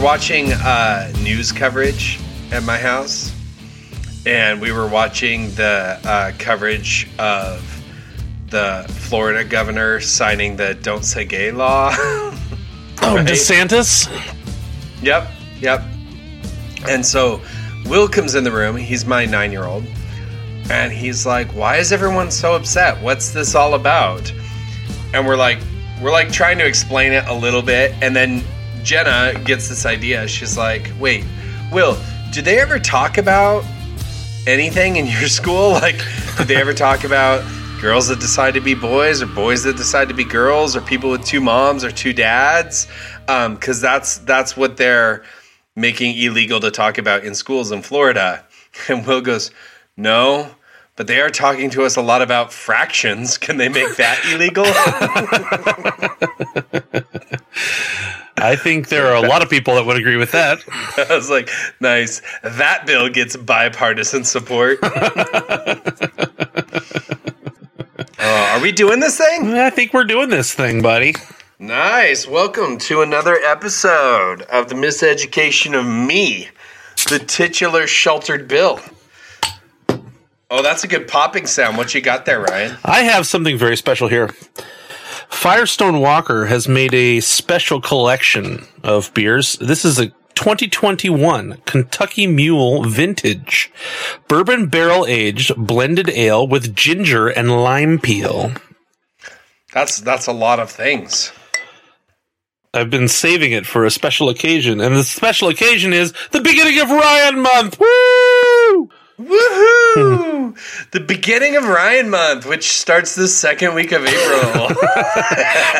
were watching uh, news coverage at my house, and we were watching the uh, coverage of the Florida governor signing the "Don't Say Gay" law. Oh, Right. DeSantis? Yep, yep. And so Will comes in the room. He's my nine year old. And he's like, Why is everyone so upset? What's this all about? And we're like, we're like trying to explain it a little bit. And then Jenna gets this idea. She's like, Wait, Will, did they ever talk about anything in your school? Like, did they ever talk about girls that decide to be boys or boys that decide to be girls or people with two moms or two dads? Um, because that's that's what they're making illegal to talk about in schools in Florida. And Will goes, No, but they are talking to us a lot about fractions. Can they make that illegal? I think there are a lot of people that would agree with that. I was like, Nice. That bill gets bipartisan support. Oh, are we doing this thing? I think we're doing this thing, buddy. Nice. Welcome to another episode of the Miseducation of Me, the titular sheltered bill. Oh, that's a good popping sound. What you got there, Ryan? I have something very special here. Firestone Walker has made a special collection of beers. This is a 2021 Kentucky Mule Vintage Bourbon Barrel Aged Blended Ale with ginger and lime peel. That's that's a lot of things. I've been saving it for a special occasion, and the special occasion is the beginning of Ryan Month. Woo! Woohoo! the beginning of Ryan month, which starts the second week of April.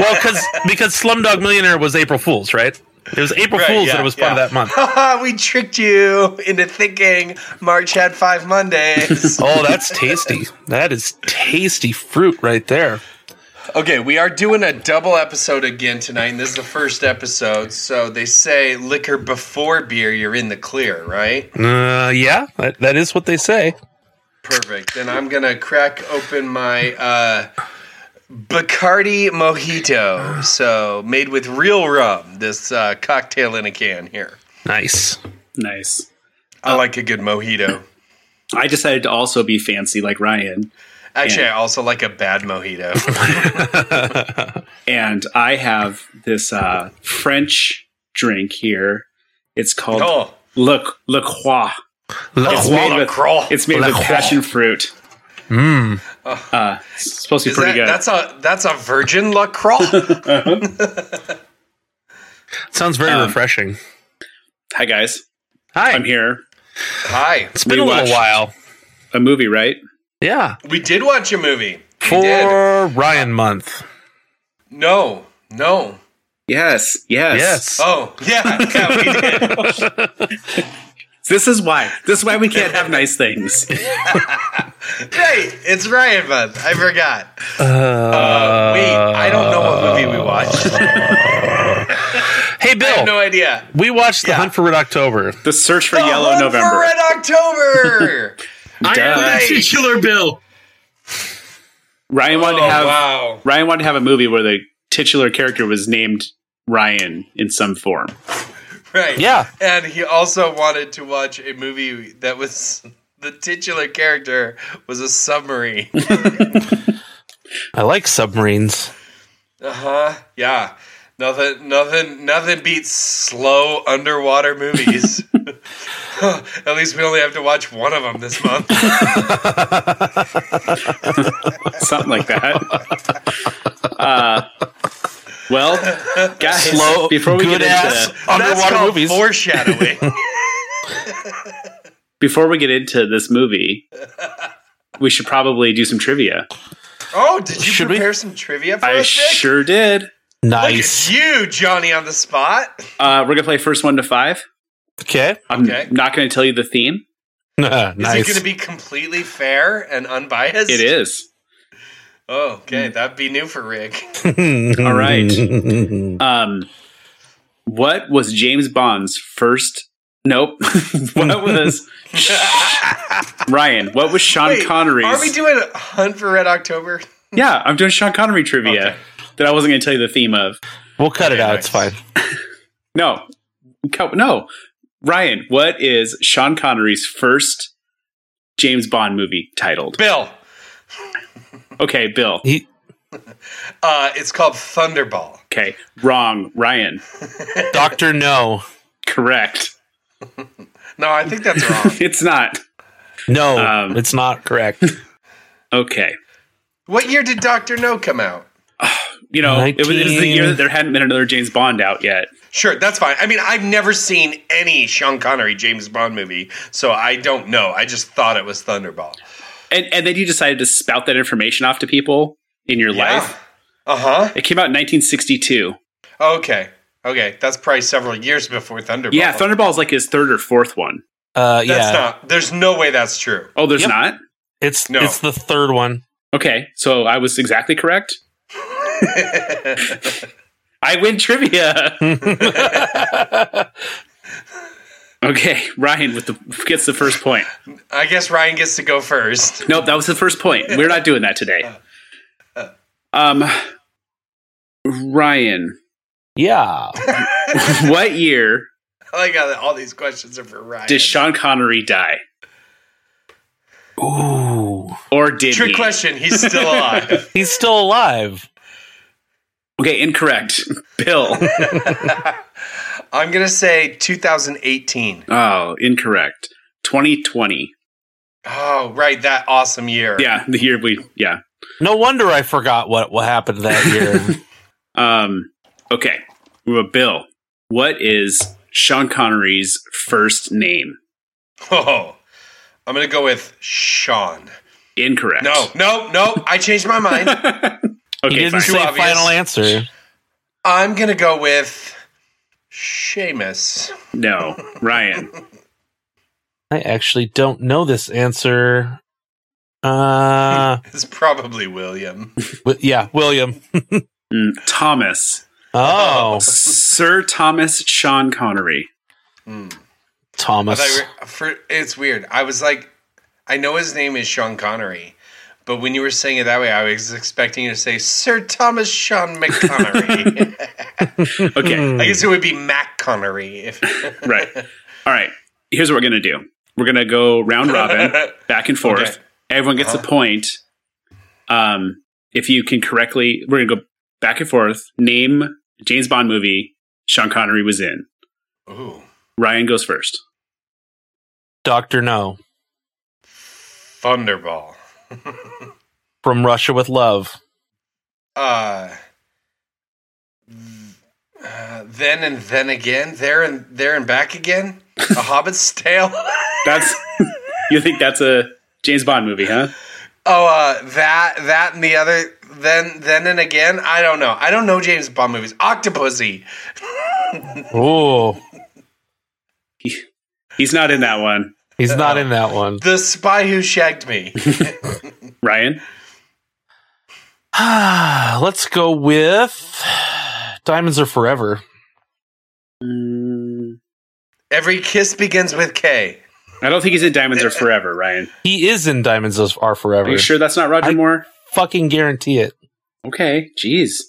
Well, because because Slumdog Millionaire was April Fool's, right? It was April Right, Fool's yeah, that it was part yeah. of that month. We tricked you into thinking March had five Mondays. Oh, that's tasty. That is tasty fruit right there. Okay, we are doing a double episode again tonight, and this is the first episode. So they say liquor before beer, you're in the clear, right? Uh, yeah, that, that is what they say. Perfect. Then I'm gonna crack open my uh, Bacardi Mojito, so made with real rum. This uh, cocktail in a can here. Nice. Nice. I like a good mojito. I decided to also be fancy like Ryan, Actually, I also like a bad mojito. and I have this uh, French drink here. It's called oh, Le, Le Croix. La It's Croix. made with, Croix. it's made Le with Croix. passion fruit. Mm. Uh, it's supposed to be is pretty that, good. that's a that's a Virgin La Croix. Sounds very Um, refreshing. Hi guys, Hi. I'm here. Hi, It's been we a little while. A movie, right? Yeah. we did watch a movie. For. Ryan Month. No, no. Yes, yes. Yes. Oh, yeah, yeah, we did. This is why. This is why we can't have nice things. Right, it's Ryan month. I forgot. Uh, Uh, wait, I don't know what movie we watched. hey, I Bill. have no idea. we watched The Yeah. Hunt for Red October. The search for The Yellow Hunt November. For Red October. Duh. Right. titular bill. Ryan wanted oh, to have wow. Ryan wanted to have a movie where the titular character was named Ryan in some form. Right. Yeah. And he also wanted to watch a movie that was the titular character was a submarine. I like submarines. Uh huh. Yeah. Nothing. Nothing. Nothing beats slow underwater movies. At least we only have to watch one of them this month. Something like that. Uh, well, guys, Slow, before we get ass into That's underwater called movies. foreshadowing. before we get into this movie, we should probably do some trivia. oh, did you Should we? prepare some trivia for I us, Rick? sure did. Look nice. at you, Johnny, on the spot. Uh, we're gonna play first one to five. Okay. I'm Okay. not gonna tell you the theme. Is it going to be completely fair and unbiased? It is. Oh, okay. That'd be new for Rick. All right. Um, what was James Bond's first? Nope. what was Ryan? What was Sean Wait, Connery's? Are we doing a Hunt for Red October? yeah, I'm doing Sean Connery trivia Okay. That I wasn't going to tell you the theme of. We'll cut it out. nice. It's fine. No, no. Ryan, what is Sean Connery's first James Bond movie titled? Bill. Okay, Bill. He Uh, it's called Thunderball. Okay, wrong. Ryan, Doctor No. correct. No, I think that's wrong. It's not. No, Um, it's not correct. Okay. what year did Doctor No come out? You know, it was, it was the year that there hadn't been another James Bond out yet. Sure, that's fine. I mean, I've never seen any Sean Connery James Bond movie, so I don't know. I just thought it was Thunderball. And, and then you decided to spout that information off to people in your life. Uh huh. It came out in 1962. Okay. Okay. That's probably several years before Thunderball. Yeah, Thunderball is like his third or fourth one. Uh, That's yeah, not. There's no way that's true. Oh, there's Yep. not? it's No. it's the third one. Okay, so I was exactly correct. I win trivia. Okay, Ryan with the gets the first point. I guess Ryan gets to go first. Nope, that was the first point. We're not doing that today. Um, Ryan, yeah, what year I like how all these questions are for Ryan. did Sean Connery die, ooh, or did Trick he? question. He's still alive. he's still alive. Okay, incorrect. Bill. I'm gonna say 2018. Oh, incorrect. 2020. Oh, right, that awesome year. Yeah, the year we. Yeah. No wonder I forgot what what happened that year. Um. Okay. Well, Bill, what is Sean Connery's first name? Oh, I'm gonna go with Sean. Incorrect. No, no, no. I changed my mind. Okay. he didn't fine. Too say obvious. final answer. I'm gonna go with Seamus. No, Ryan. I actually don't know this answer. Uh, It's probably William. wi- yeah, William. Mm, Thomas. Oh, Sir Thomas Sean Connery. I Thomas. thought you were, for, it's weird. I was like, I know his name is Sean Connery, but when you were saying it that way, I was expecting you to say Sir Thomas Sean McConnery. Okay. I guess it would be Mac Connery. If, right. All right. Here's what we're gonna do. We're gonna go round robin, back and forth. Okay. Everyone gets Uh-huh. a point. Um, if you can correctly, we're gonna go back and forth. Name James Bond movie Sean Connery was in. Ooh, Ryan goes first. Doctor No Thunderball. from Russia with Love. uh, uh, then and then again, there and there and back again. A Hobbit's Tale. That's you think that's a James Bond movie, huh? Oh, uh, that that and the other. Then then and again. I don't know. I don't know James Bond movies. Octopussy. Oh, He's not in that one. He's not in that one. The Spy Who Shagged Me. Ryan. Let's go with Diamonds Are Forever. Mm, Every kiss begins with K. I don't think he's in Diamonds Are Forever, Ryan. He is in Diamonds Are Forever. Are you sure that's not Roger I- Moore? Fucking guarantee it. Okay, jeez.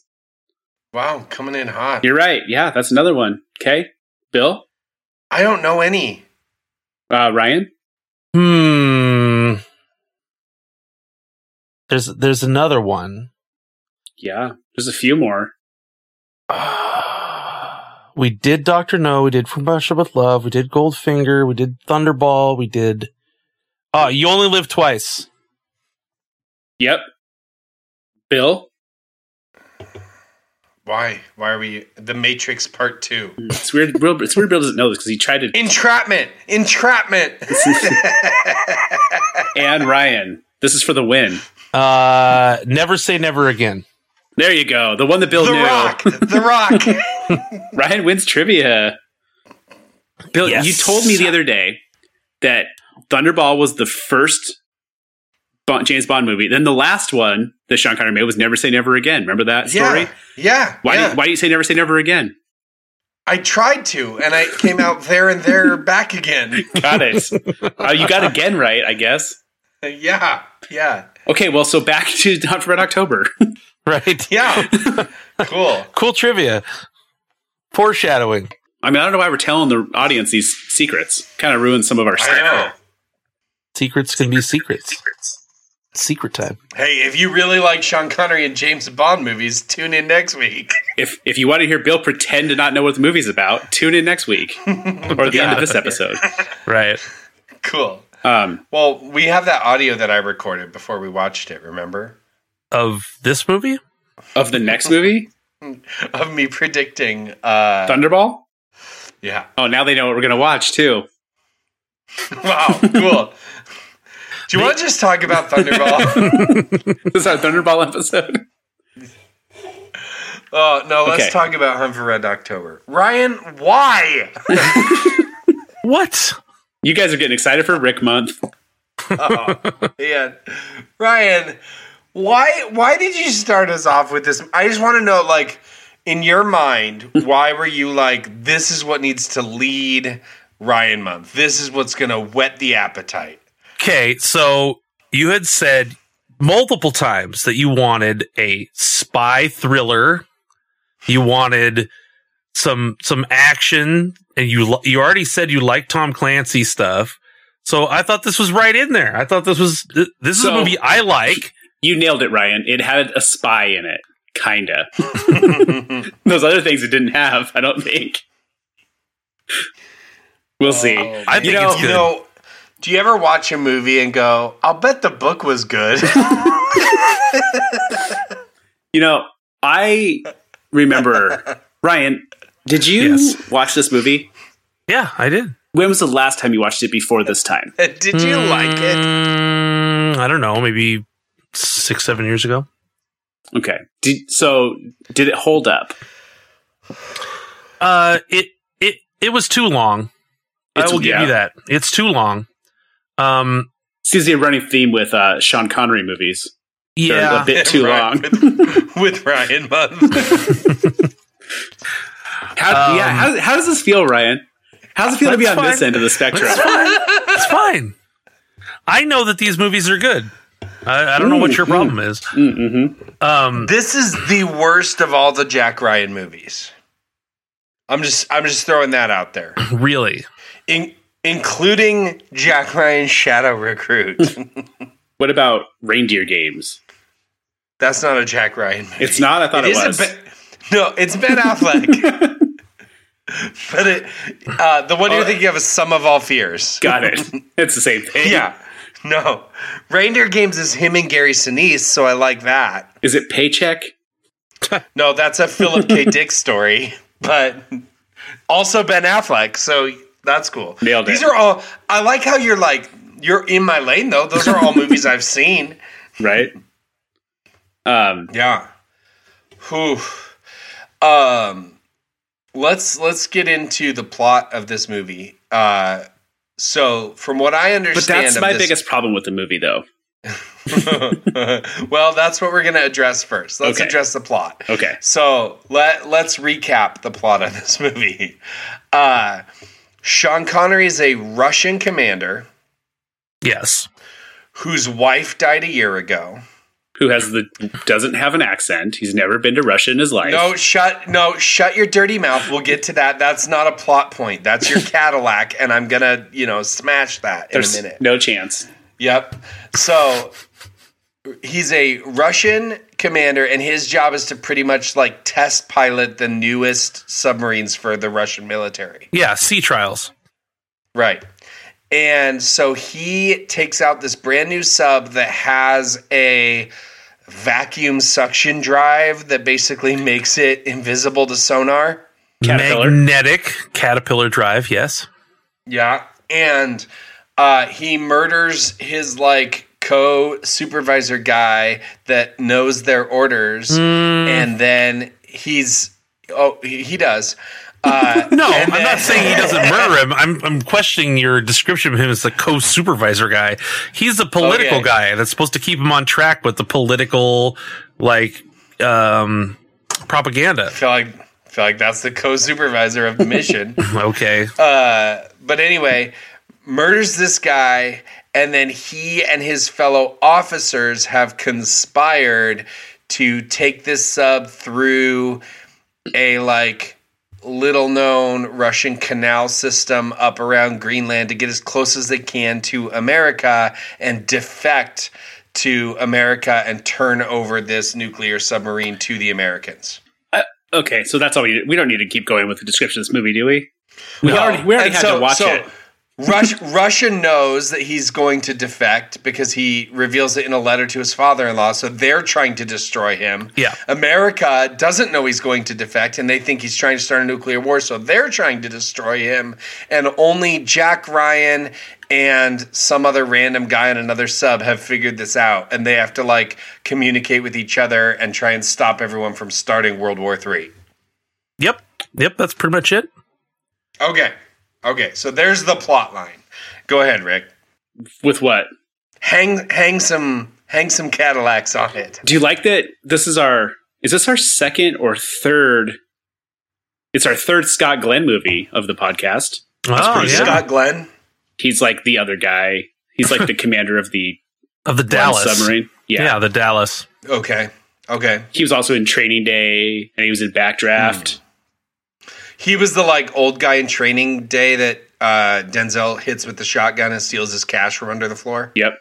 Wow, coming in hot. You're right. Yeah, that's another one. Okay, Bill, I don't know any. Uh, Ryan. Hmm. There's there's another one. Yeah, there's a few more. we did Doctor No. We did From Russia with Love. We did Goldfinger. We did Thunderball. We did. Oh, you only live twice. Yep. Bill. Why? Why are we The Matrix Part Two? It's weird. Bill, it's weird. Bill doesn't know this because he tried to. Entrapment. Entrapment. And Ryan. This is for the win. Uh, never say never again. There you go. The one that Bill the knew. Rock. The Rock. Ryan wins trivia. Bill, Yes. you told me the other day that Thunderball was the first Bond, James Bond movie. Then the last one that Sean Connery made was Never Say Never Again. Remember that story? yeah. Yeah. Why, yeah. Do, why do you say Never Say Never Again? I tried to, and I came out there and there back again. Got it. uh, you got again right, I guess. Yeah. Yeah. Okay, well, so back to Hunt for Red October. Right. Yeah. Cool. Cool trivia. Foreshadowing. I mean, I don't know why we're telling the audience these secrets. Kind of ruins some of our I stuff. know. Secrets can be secrets. Secret time. Hey, if you really like Sean Connery and James Bond movies, tune in next week. If if you want to hear Bill pretend to not know what the movie's about, tune in next week or the end of this episode. Right. Cool. Um, Well, we have that audio that I recorded before we watched it, remember? Of this movie? of the next movie, Of me predicting uh Thunderball. yeah. Oh, now they know what we're gonna watch too. Wow, cool. Do you want to just talk about Thunderball? This is our Thunderball episode. oh, no, let's Okay. talk about Hunt for Red October. Ryan, why? What? You guys are getting excited for Rick Month. Oh, man. Ryan, why why did you start us off with this? I just want to know like in your mind, why were you like this is what needs to lead Ryan month. This is what's going to whet the appetite. Okay, so you had said multiple times that you wanted a spy thriller. You wanted some some action, and you you already said you like Tom Clancy stuff. So I thought this was right in there. I thought this was th- this is a movie I like. You nailed it, Ryan. It had a spy in it, kinda. Those other things it didn't have, I don't think. We'll oh, see. Oh, I think You know- it's You good. know, do you ever watch a movie and go, "I'll bet the book was good"? You know, I remember Ryan. Did you Yes. watch this movie? yeah, I did. When was the last time you watched it before this time? Did you like it? Mm, I don't know, maybe six seven years ago. Okay. Did, so, did it hold up? Uh, it it it was too long. It's- I will give yeah. you that. It's too long. Um, Seems to be a running theme with uh, Sean Connery movies. Yeah, a bit too Right, long. with, with Ryan Month. How, Um, yeah, how, how does this feel, Ryan? How does it feel to be That's on this end of the spectrum? It's fine. It's fine. I know that these movies are good. I, I don't know what your problem is. Mm-hmm. Um, this is the worst of all the Jack Ryan movies. I'm just I'm just throwing that out there, really, In, including Jack Ryan Shadow Recruit. What about Reindeer Games? That's not a Jack Ryan movie. It's not? I thought it is a was. Ben- no, it's Ben Affleck. but it, uh, the one you're Oh. thinking of is Sum of All Fears. Got it. It's the same thing. Yeah. No. Reindeer Games is him and Gary Sinise, so I like that. Is it Paycheck? No, that's a Philip K. Dick story, but also Ben Affleck, so that's cool. Nailed it. These are all. I like how you're like you're in my lane though. Those are all movies I've seen. Right? Um, Yeah. Whew. Um, let's let's get into the plot of this movie. Uh, so from what I understand, but that's my this- biggest problem with the movie, though. well, that's what we're going to address first. Let's Okay. address the plot. Okay. So let let's recap the plot of this movie. Uh, Sean Connery is a Russian commander yes. whose wife died a year ago. Who has the doesn't have an accent? He's never been to Russia in his life. No, shut no, shut your dirty mouth. We'll get to that. That's not a plot point. That's your Cadillac, and I'm gonna, you know, smash that in There's a minute. no chance. Yep. So he's a Russian commander, and his job is to pretty much like test pilot the newest submarines for the Russian military. Yeah, sea trials. Right. And so he takes out this brand new sub that has a vacuum suction drive that basically makes it invisible to sonar. Caterpillar. Magnetic Caterpillar drive. Yes. Yeah. And uh, he murders his like co supervisor guy that knows their orders. Mm. And then he's, oh, he, he does. Uh, No, I'm then- not saying he doesn't murder him. I'm I'm questioning your description of him as the co-supervisor guy. He's the political Okay. guy that's supposed to keep him on track with the political like um propaganda. I feel like, I feel like that's the co supervisor of the mission. Okay. Uh, but anyway, murders this guy, and then he and his fellow officers have conspired to take this sub through a like little known Russian canal system up around Greenland to get as close as they can to America and defect to America and turn over this nuclear submarine to the Americans. Okay, so that's all we we don't need to keep going with the description of this movie, do we? We No. already we already And had so- to watch so it. Rus- Russia knows that he's going to defect because he reveals it in a letter to his father-in-law. So they're trying to destroy him. Yeah. America doesn't know he's going to defect, and they think he's trying to start a nuclear war. So they're trying to destroy him. And only Jack Ryan and some other random guy on another sub have figured this out, and they have to like communicate with each other and try and stop everyone from starting World War Three. Yep. Yep. That's pretty much it. Okay. Okay. So there's the plot line. Go ahead, Rick. With what? hang hang some hang some Cadillacs on it. Do you like that? This is our is this our second or third? It's our third Scott Glenn movie of the podcast. oh, yeah. Scott Glenn. He's like the other guy. He's like the commander of the Of the Dallas. submarine. Yeah. Yeah, the Dallas. Okay. Okay. He was also in Training Day and he was in Backdraft. Hmm. He was the like old guy in training day that uh, Denzel hits with the shotgun and steals his cash from under the floor. Yep.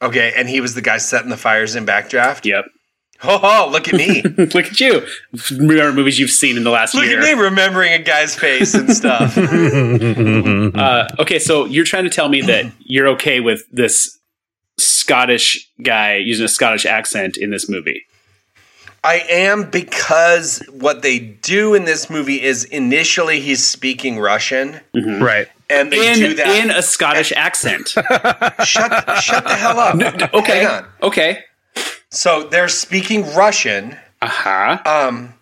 Okay, and he was the guy setting the fires in Backdraft. Yep. Oh, ho! Look at me! Look at you. Remember movies you've seen in the last look year. at me remembering a guy's face and stuff. Uh, okay, so you're trying to tell me that you're okay with this Scottish guy using a Scottish accent in this movie. I am because what they do in this movie is initially he's speaking Russian, Right. and they In do that. in a Scottish accent. shut shut the hell up! Okay. Hang on. Okay. So they're speaking Russian, Uh-huh. um,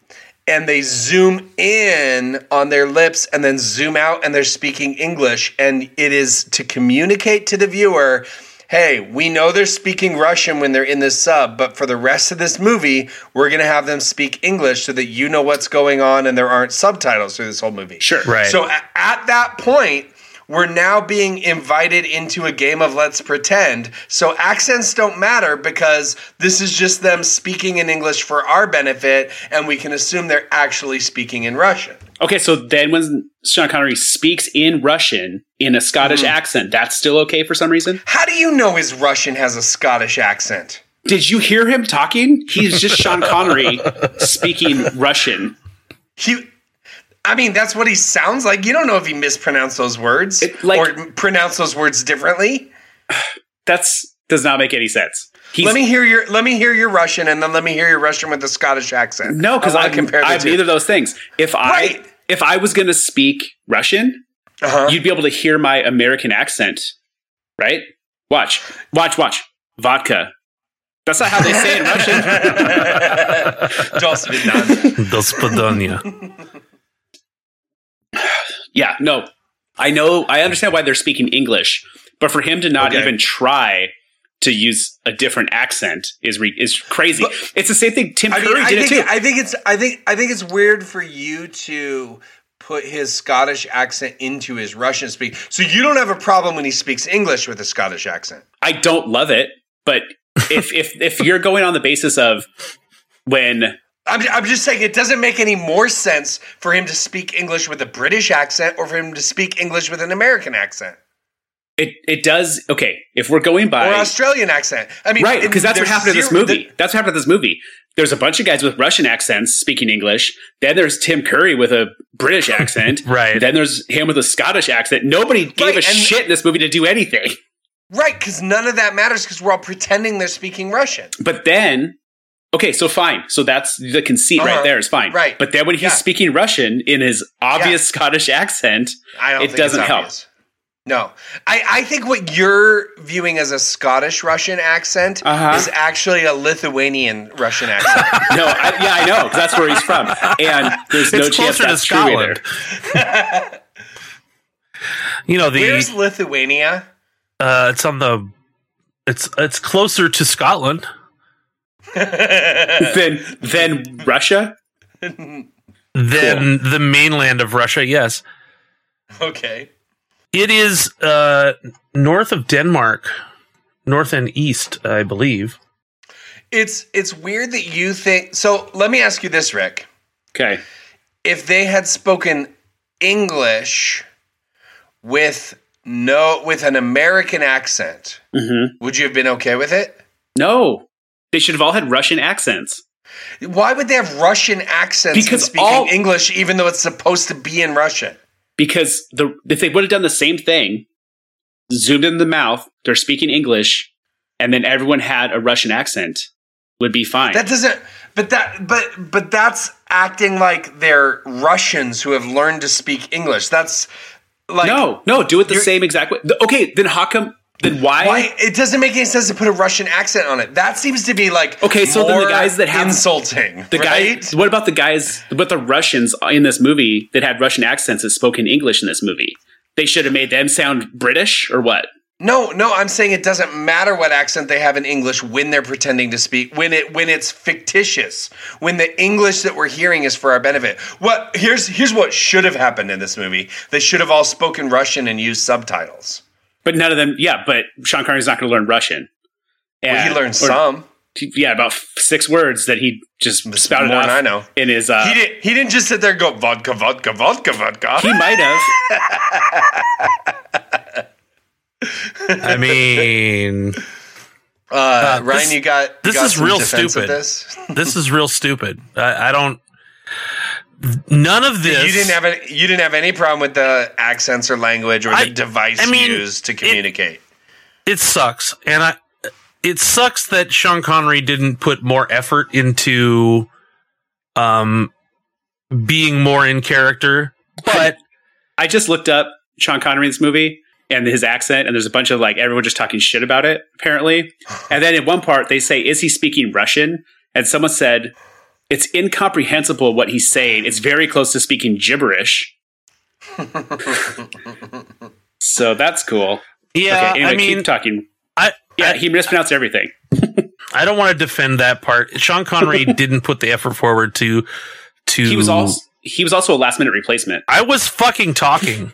and they zoom in on their lips and then zoom out, and they're speaking English. And it is to communicate to the viewer hey, we know they're speaking Russian when they're in this sub, but for the rest of this movie, we're going to have them speak English so that you know what's going on and there aren't subtitles through this whole movie. Sure. Right. So at that point, we're now being invited into a game of let's pretend. So accents don't matter because this is just them speaking in English for our benefit, and we can assume they're actually speaking in Russian. Okay, so then when Sean Connery speaks in Russian in a Scottish Mm-hmm. accent, that's still okay for some reason? How do you know his Russian has a Scottish accent? Did you hear him talking? He's just Sean Connery speaking Russian. He, I mean, that's what he sounds like. You don't know if he mispronounced those words It- like- or pronounced those words differently. That's does not make any sense. He's, let me hear your let me hear your Russian, and then let me hear your Russian with a Scottish accent. No, because I, compare. I have neither of those things. If right. I if I was going to speak Russian, uh-huh. you'd be able to hear my American accent, right? Watch, watch, watch. Vodka. That's not how they say it in Russian. Dos Yeah, no. I know. I understand why they're speaking English, but for him to not okay. even try to use a different accent is re- is crazy. But- it's the same thing Tim I Curry mean, I did it think too. I think it's I think I think it's weird for you to put his Scottish accent into his Russian speak. So you don't have a problem when he speaks English with a Scottish accent. I don't love it, but if if if you're going on the basis of when I'm, I'm just saying it doesn't make any more sense for him to speak English with a British accent or for him to speak English with an American accent it it does okay, if we're going by or Australian accent. I mean, right because that's what happened in this movie. that's what happened in this movie. There's a bunch of guys with Russian accents speaking English. Then there's Tim Curry with a British accent. Right. Then there's him with a Scottish accent. Nobody gave Right, a shit in this movie to do anything. right? Because none of that matters because we're all pretending they're speaking Russian. But then, okay, so fine. So that's the conceit Uh-huh. right there is fine. Right. But then when he's Yeah. speaking Russian in his obvious Yeah. Scottish accent, I don't It doesn't help. Obvious. No, I, I think what you're viewing as a Scottish Russian accent Uh-huh. is actually a Lithuanian Russian accent. no, I, yeah, I know 'cause that's where he's from, and there's no it's chance closer to that's true either. Scotland. you know the Where's Lithuania? uh, it's on the it's it's closer to Scotland. than then Russia. than the mainland of Russia. Yes, Okay. It is uh, north of Denmark, north and east, I believe. It's it's weird that you think. So let me ask you this, Rick. Okay. If they had spoken English with no with an American accent, Mm-hmm. would you have been okay with it? No, they should have all had Russian accents. Why would they have Russian accents Because speaking all- English, even though it's supposed to be in Russian? Because the if they would have done the same thing, zoomed in the mouth, they're speaking English, and then everyone had a Russian accent, would be fine. That doesn't. But that. But but that's acting like they're Russians who have learned to speak English. That's like no, no, do it the same exact way. Okay, then how come? Then why? Why it doesn't make any sense to put a Russian accent on it? That seems to be like Okay, so then the guys that have- insulting The right? guy. What about the guys? What the Russians in this movie that had Russian accents that spoke in English in this movie? They should have made them sound British or what? No, no, I'm saying it doesn't matter what accent they have in English when they're pretending to speak when it when it's fictitious. When the English that we're hearing is for our benefit. What here's here's what should have happened in this movie. They should have all spoken Russian and used subtitles. But none of them. Yeah, but Sean Connery's not going to learn Russian. Well, he learned or- some. Yeah, about f- six words that he just spouted more off. than I know. In his, uh, He didn't he didn't just sit there and go vodka, vodka, vodka, vodka. he might have. I mean, Uh, Uh, Ryan, this- you got you this got is some real stupid. This? this is real stupid. I, I don't. None of this. You didn't have any, you didn't have any problem with the accents or language or the I- device I mean, used to it- communicate. it sucks and i it sucks that sean connery didn't put more effort into um being more in character but I just looked up Sean Connery in this movie and his accent, and there's a bunch of like everyone just talking shit about it, apparently. And then in one part, they say, Is he speaking Russian? And someone said, It's incomprehensible what he's saying. It's very close to speaking gibberish. so that's cool. yeah okay, anyway, i mean keep talking. i Yeah, I, he mispronounced everything. I don't want to defend that part sean connery didn't put the effort forward to to He was also he was also a last minute replacement. i was fucking talking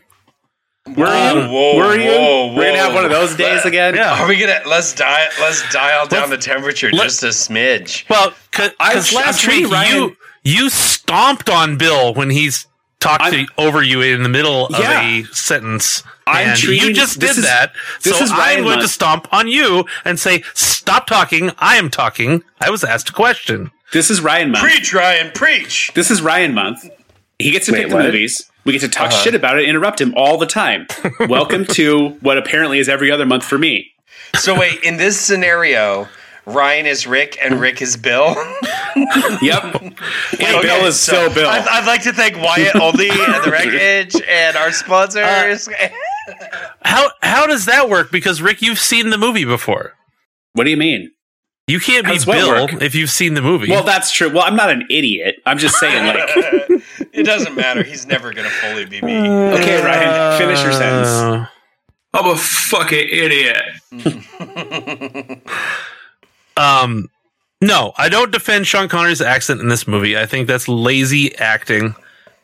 Were Whoa, you? whoa, Were you? whoa, We're gonna have one of those days again. yeah Are we gonna let's dial let's dial down the temperature just a smidge? well because I'm- last week Ryan- you you stomped on bill when he's talked to, I'm- over you in the middle Yeah. of a sentence I'm and treating- you just did is- that so i'm Ryan going to stomp on you and say stop talking i am talking i was asked a question This is Ryan month. Preach, Ryan, preach. This is Ryan month. He gets to Wait, pick the what? movies. We get to talk Uh-huh. shit about it, interrupt him all the time. Welcome to what apparently is every other month for me. So wait, in this scenario, Ryan is Rick and Rick is Bill. Yep. and Okay, Bill is so still Bill. I'd, I'd like to thank Wyatt Olney and the Wreckage and our sponsors. how how does that work because rick you've seen the movie before what do you mean? you can't be How does what bill work? if you've seen the movie Well, that's true. Well, I'm not an idiot. I'm just saying, like, it doesn't matter. He's never gonna fully be me. okay, Ryan, finish your sentence. Uh, I'm a fucking idiot. Um, no, I don't defend Sean Connery's accent in this movie. I think that's lazy acting.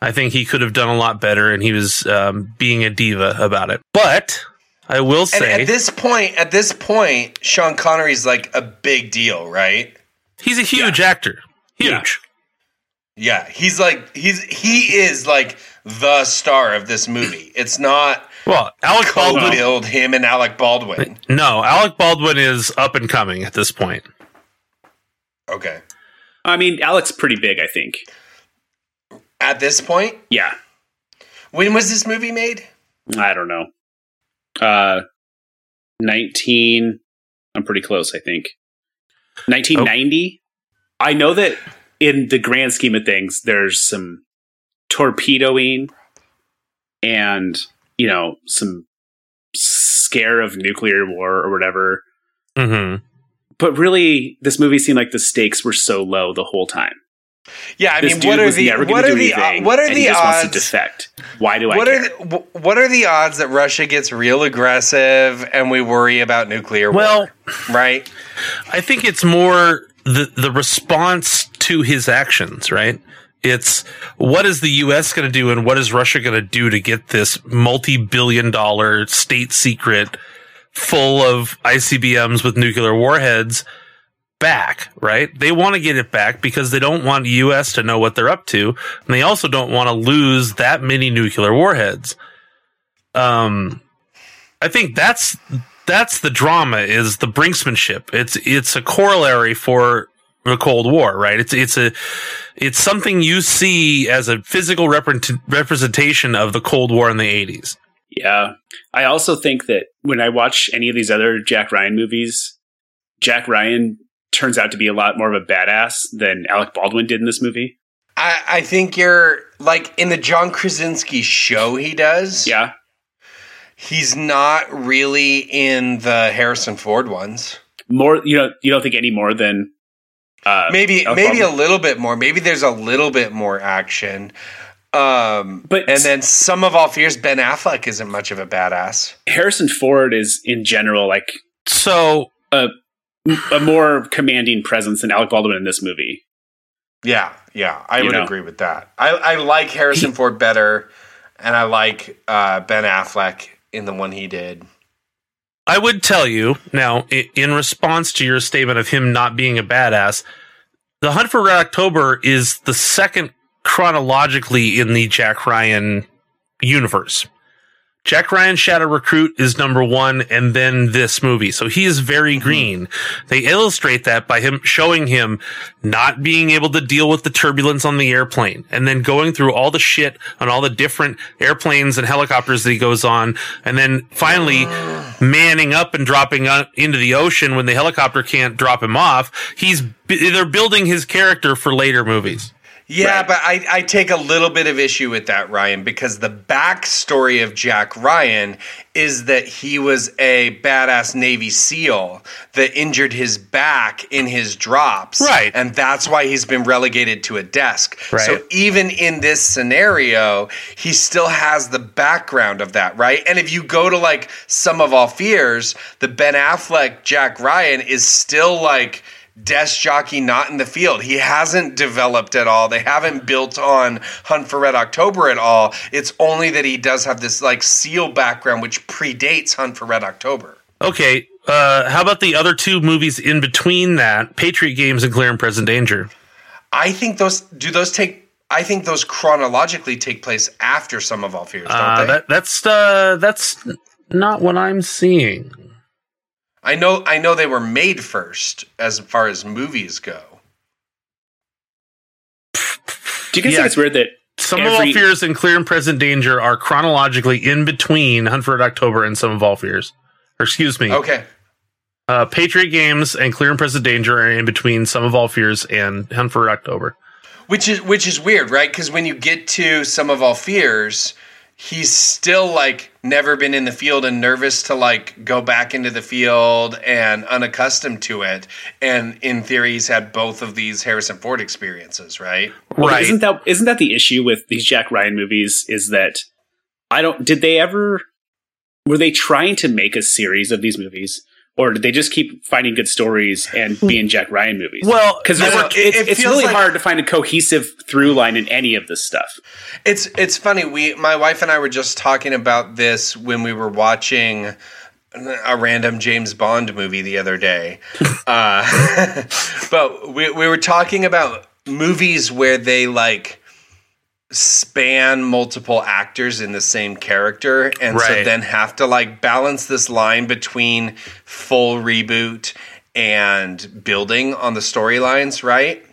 I think he could have done a lot better, and he was um, being a diva about it. But I will And say at this point, at this point, Sean Connery's like a big deal, right? he's a huge actor. Huge. Yeah, he's like he's he is like the star of this movie. It's not Well, Alec Baldwin. co-build him and Alec Baldwin. No, Alec Baldwin is up and coming at this point. Okay, I mean, Alec's pretty big, I think. at this point, Yeah. when was this movie made? I don't know. Uh, 19. I'm pretty close, I think. 1990. I know that in the grand scheme of things, there's some torpedoing and, you know, some scare of nuclear war or whatever. hmm But really, this movie seemed like the stakes were so low the whole time. Yeah, I This mean, what are the what are the anything. what are the he just wants to odds? defect. Why do I What care? are the, what are the odds that Russia gets real aggressive and we worry about nuclear Well, war? Right? I think it's more the the response to his actions, right? It's what is the U.S. going to do, and what is Russia going to do to get this multi-billion-dollar state secret full of ICBMs with nuclear warheads back, right? They want to get it back because they don't want US to know what they're up to. And they also don't want to lose that many nuclear warheads. Um, I think that's, that's the drama is the brinksmanship. It's, it's a corollary for the Cold War, right? It's, it's a, it's something you see as a physical repre- representation of the Cold War in the 80s. Yeah. I also think that when I watch any of these other Jack Ryan movies, Jack Ryan turns out to be a lot more of a badass than Alec Baldwin did in this movie. I, I think you're like in the John Krasinski show he does. Yeah. He's not really in the Harrison Ford ones. More you know you don't think any more than uh Maybe Alec maybe a little bit more. Maybe there's a little bit more action. Um But- and then sum of all fears Ben Affleck isn't much of a badass. Harrison Ford is in general like So a more commanding presence than Alec Baldwin in this movie. Yeah, yeah, I You would know. agree with that. I, I like Harrison Ford better, and I like uh, Ben Affleck in the one he did. I would tell you now, in response to your statement of him not being a badass, The Hunt for Red October is the second chronologically in the Jack Ryan universe. Jack Ryan Shadow Recruit is number one, and then this movie. So he is very mm-hmm. green. They illustrate that by him showing him not being able to deal with the turbulence on the airplane, and then going through all the shit on all the different airplanes and helicopters that he goes on, and then finally manning up and dropping out into the ocean when the helicopter can't drop him off. He's they're building his character for later movies. Yeah, Right. but I, I take a little bit of issue with that, Ryan, because the backstory of Jack Ryan is that he was a badass Navy SEAL that injured his back in his drops. Right. And that's why he's been relegated to a desk. Right. So even in this scenario, he still has the background of that, right? And if you go to like Sum of All Fears, the Ben Affleck Jack Ryan is still like desk jockey not in the field. He hasn't developed at all. They haven't built on Hunt for Red October at all. It's only that he does have this like SEAL background which predates Hunt for Red October. Okay, uh, how about the other two movies in between that? Patriot Games and Clear and Present Danger. I think those do those take I think those chronologically take place after Sum of All Fears, don't Uh, they? that, that's uh, that's not what I'm seeing. I know I know they were made first as far as movies go. Do you guys Yeah. think it's weird that Some of Every- All Fears and Clear and Present Danger are chronologically in between Hunt for Red October and Sum of All Fears. Or excuse me, Okay. uh, Patriot Games and Clear and Present Danger are in between Sum of All Fears and Hunt for Red October. Which is which is weird, right? Because when you get to sum of all fears, he's still like never been in the field and nervous to like go back into the field and unaccustomed to it. And in theory, he's had both of these Harrison Ford experiences, right? Well, right. Isn't that isn't that the issue with these Jack Ryan movies? Is that I don't did they ever were they trying to make a series of these movies, or did they just keep finding good stories and being Jack Ryan movies? Well, because it- it it's really like- hard to find a cohesive through line in any of this stuff. It's it's funny. We my wife and I were just talking about this when we were watching a random James Bond movie the other day. uh, but we we were talking about movies where they like span multiple actors in the same character and so then have to like balance this line between full reboot and building on the storylines, right?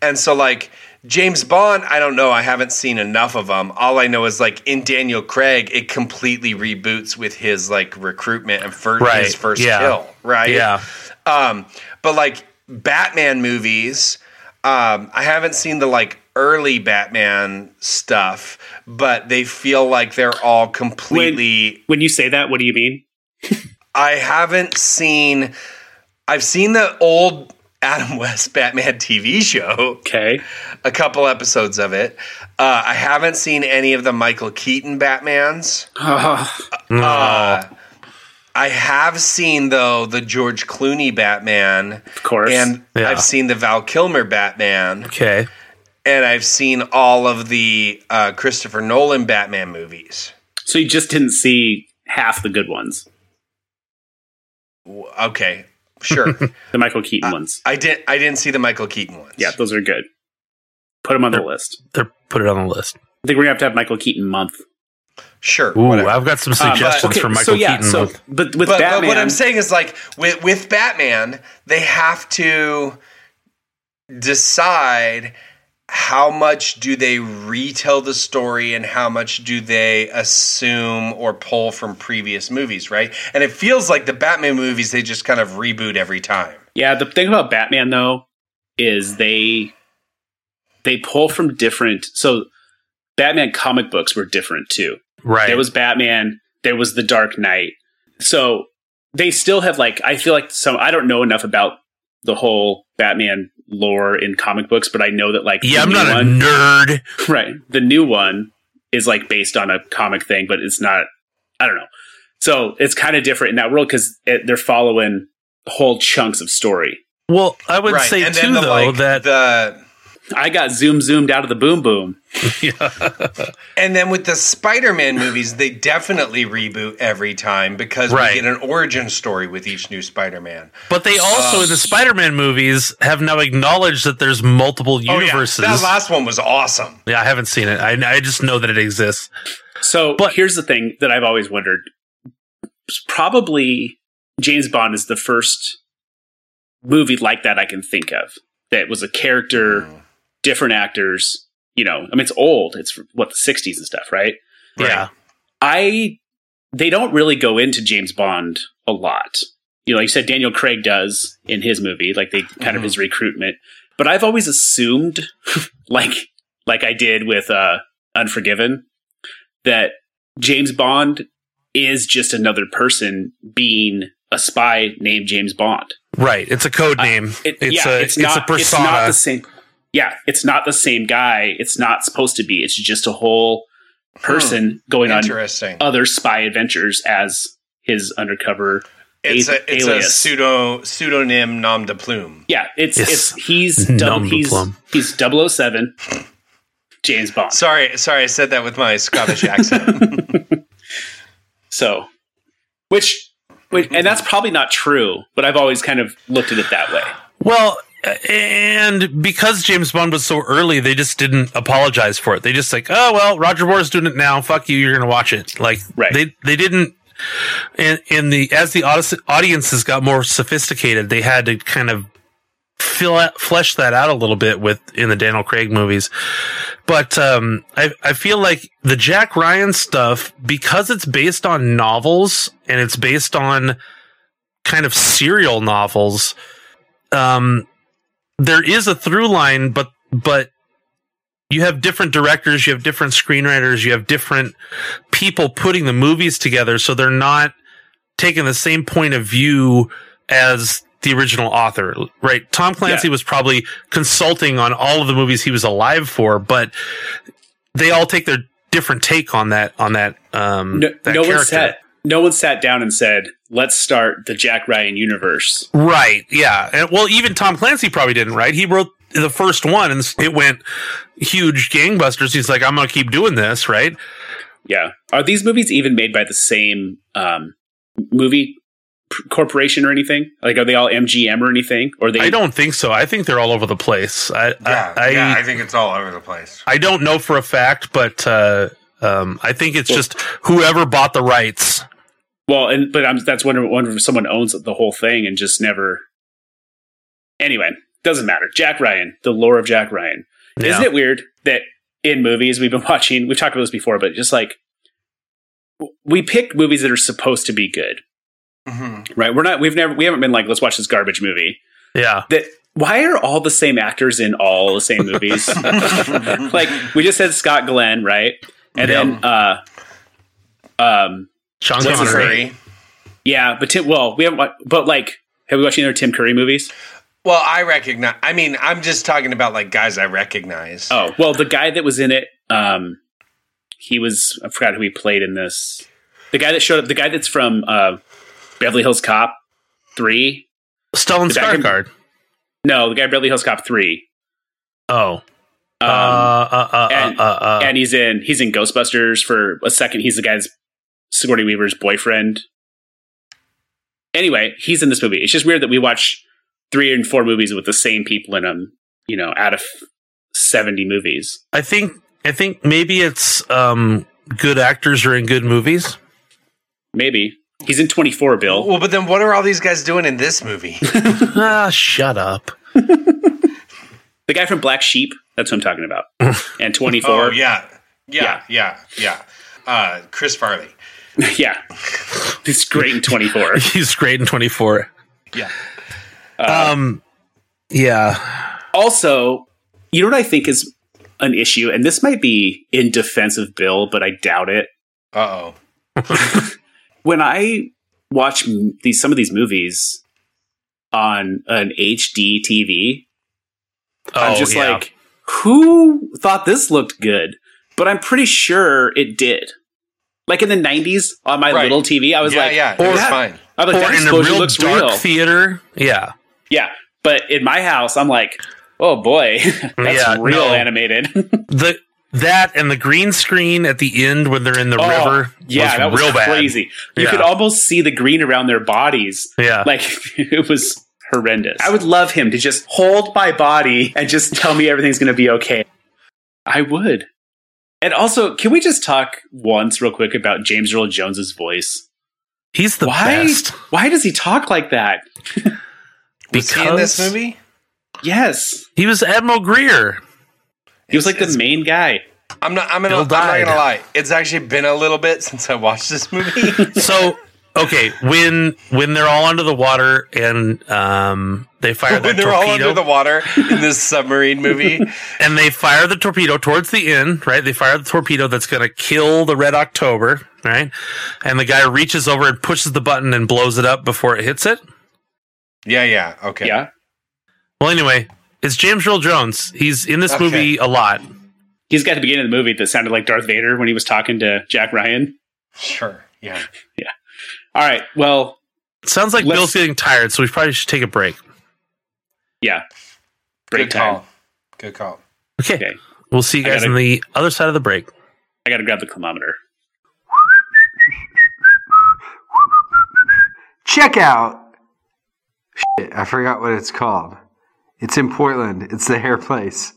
And so like James Bond, I don't know, I haven't seen enough of them. All I know is like in Daniel Craig, it completely reboots with his like recruitment and fir- Right, his first yeah. kill, right? Yeah. Um, but like Batman movies, um, I haven't seen the like early Batman stuff, but they feel like they're all completely. When you say that, what do you mean? I haven't seen. I've seen the old Adam West Batman TV show, Okay, a couple episodes of it. Uh, I haven't seen any of the Michael Keaton Batmans. No. Uh, I have seen though the George Clooney Batman, of course. and Yeah. I've seen the Val Kilmer Batman, okay. And I've seen all of the uh, Christopher Nolan Batman movies. so you just didn't see half the good ones. Okay, Sure. The Michael Keaton ones. I didn't. I didn't see the Michael Keaton ones. Yeah, those are good. Put them on the list. They're put it on the list. I think we're gonna have to have Michael Keaton month. Sure. Ooh, whatever. I've got some Um, suggestions okay, for Michael so yeah, Keaton. so with- but with but, Batman, but what I'm saying is like with with Batman, they have to decide how much do they retell the story and how much do they assume or pull from previous movies, right? And it feels like the Batman movies they just kind of reboot every time. Yeah, the thing about Batman though is they they pull from different. So Batman comic books were different too. right. There was Batman. There was the Dark Knight. So they still have like I feel like some I don't know enough about the whole Batman lore in comic books, but I know that like yeah, I'm new not one, a nerd. right. The new one is like based on a comic thing, but it's not. I don't know. So it's kind of different in that world because they're following whole chunks of story. Well, I would right. say and too then the, though like, that the I got zoom zoomed out of the boom boom. And then with the Spider-Man movies, they definitely reboot every time because Right. we get an origin story with each new Spider-Man. But they also Uh, in the Spider-Man movies have now acknowledged that there's multiple universes. Oh, yeah. That last one was awesome. yeah, I haven't seen it. I, I just know that it exists. So But- here's the thing that I've always wondered. Probably James Bond is the first movie like that I can think of that was a character, different actors. You know, I mean, it's old. It's what the '60s and stuff, right? Yeah, I they don't really go into James Bond a lot. You know, like you said, Daniel Craig does in his movie, like they kind of his recruitment. But I've always assumed, like like I did with uh, Unforgiven, that James Bond is just another person being a spy named James Bond. right. It's a code name. It- it's yeah, a it's it's, not, a persona. It's not the same. Yeah, it's not the same guy. It's not supposed to be. It's just a whole person hmm. going on Interesting. other spy adventures as his undercover. It's a- a it's a pseudo pseudonym nom de plume. Yeah, it's Yes. it's he's Nom double, he's he's 007 James Bond. Sorry, sorry, I said that with my Scottish accent. So, which, which and that's probably not true, but I've always kind of looked at it that way. Well, and because James Bond was so early, they just didn't apologize for it. They just like, oh well, Roger Moore's doing it now. Fuck you, you're gonna watch it. Like Right. they they didn't. And in the as the audiences got more sophisticated, they had to kind of fill out, flesh that out a little bit with in the Daniel Craig movies. But um, I I feel like the Jack Ryan stuff because it's based on novels and it's based on kind of serial novels. Um, there is a through line, but but you have different directors, you have different screenwriters, you have different people putting the movies together, so they're not taking the same point of view as the original author, right? Tom Clancy was probably consulting on all of the movies he was alive for, but they all take their different take on that on that um No, that no one sat. No one sat down and said, "Let's start the Jack Ryan universe." Right. Yeah. And well, even Tom Clancy probably didn't, right? He wrote the first one and it went huge gangbusters. He's like, I'm going to keep doing this, right? Yeah, are these movies even made by the same um, movie p- corporation or anything? Like, are they all MGM or anything? Or they? I don't think so. I think they're all over the place. I, yeah, I, yeah, I, I think it's all over the place. I don't know for a fact, but, uh, um, I think it's just whoever bought the rights. Well, and but I'm, that's wondering, wondering if someone owns the whole thing and just never. Anyway, doesn't matter. Jack Ryan, the lore of Jack Ryan. Isn't it weird that in movies we've been watching? We've talked about this before, but just like we pick movies that are supposed to be good, hmm right? We're not. We've never. We haven't been like, let's watch this garbage movie. Yeah. That why are all the same actors in all the same movies? like we just said Scott Glenn, right? And then uh um Sean What's his Connery. Curry. yeah, but Tim well, we haven't but like have we watched any other Tim Curry movies? Well, I recognize. I mean, I'm just talking about like guys I recognize. Oh, well, the guy that was in it, um he was I forgot who he played in this. The guy that showed up, the guy that's from uh Beverly Hills Cop 3. Stellan Is that? Skarsgård. No, the guy Beverly Hills Cop 3. Oh. Um, uh, uh, uh, and- uh, uh, uh. and he's in he's in Ghostbusters for a second. He's the guy's Sigourney Weaver's boyfriend. anyway, he's in this movie. It's just weird that we watch three and four movies with the same people in them. You know, out of seventy movies. I think I think maybe it's um, good actors are in good movies. Maybe he's in twenty four. Bill. Well, but then what are all these guys doing in this movie? ah, shut up. The guy from Black Sheep. That's what I'm talking about. And twenty four. oh yeah, yeah, yeah, yeah. Uh, Chris Farley. yeah. He's great in twenty four. He's great in 24. Yeah. Um, yeah. Also, you know what I think is an issue, and this might be in defense of Bill, but I doubt it. Uh oh. When I watch these some of these movies on an HD TV, I'm Oh, just yeah. like, who thought this looked good? But I'm pretty sure it did. Like in the 90s on my Right. little TV, I was yeah, like, yeah, it "Oh, was that- fine. I'm like, or that in a real looks dark real. theater. Yeah. yeah. But in my house, I'm like, oh boy, that's Yeah, real no. animated. The that and the green screen at the end when they're in the Oh, river yeah, was that was real bad. crazy. You Yeah. could almost see the green around their bodies. Yeah. Like it was horrendous. I would love him to just hold my body and just tell me everything's going to be okay. I would. And also, can we just talk once real quick about James Earl Jones's voice? He's the why? best. Why does he talk like that? Was he in this movie? Yes, He was Admiral Greer. he was like the main guy. I'm not. I'm gonna. I'm not gonna lie. It's actually been a little bit since I watched this movie. So okay, when when they're all under the water and um they fire when that they're all under the water in this submarine movie. and they fire the torpedo towards the end, right? They fire the torpedo that's going to kill the Red October, right? And the guy reaches over and pushes the button and blows it up before it hits it. Yeah, yeah. Okay. Yeah, Well, anyway, it's James Earl Jones. He's in this Okay. movie a lot. he's got the beginning of the movie that sounded like Darth Vader when he was talking to Jack Ryan. Sure. Yeah. Yeah. All right, well, Sounds like Bill's getting tired, so we probably should take a break. yeah, break Good time. call. Good call. Okay. Okay. We'll see you guys gotta- on the other side of the break. I got to grab the climometer. check out. Shit, I forgot what it's called. It's in Portland. It's the hair place.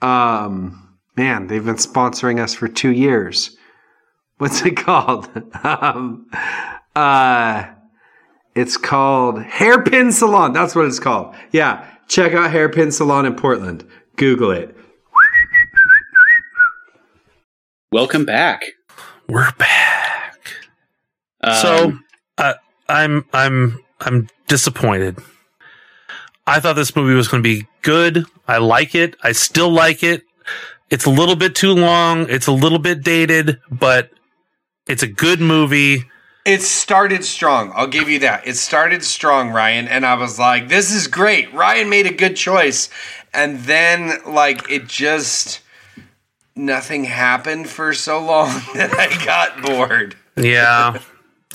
Um, man, they've been sponsoring us for two years. What's it called? um, uh, it's called Hairpin Salon. That's what it's called. Yeah, check out Hairpin Salon in Portland. Google it. Welcome back. We're back. Um, so uh, I'm I'm I'm disappointed. I thought this movie was going to be good. I like it. I still like it. It's a little bit too long. It's a little bit dated, but it's a good movie. It started strong. I'll give you that. It started strong, Ryan, and I was like, "This is great." Ryan made a good choice, and then like it just nothing happened for so long that I got bored. Yeah.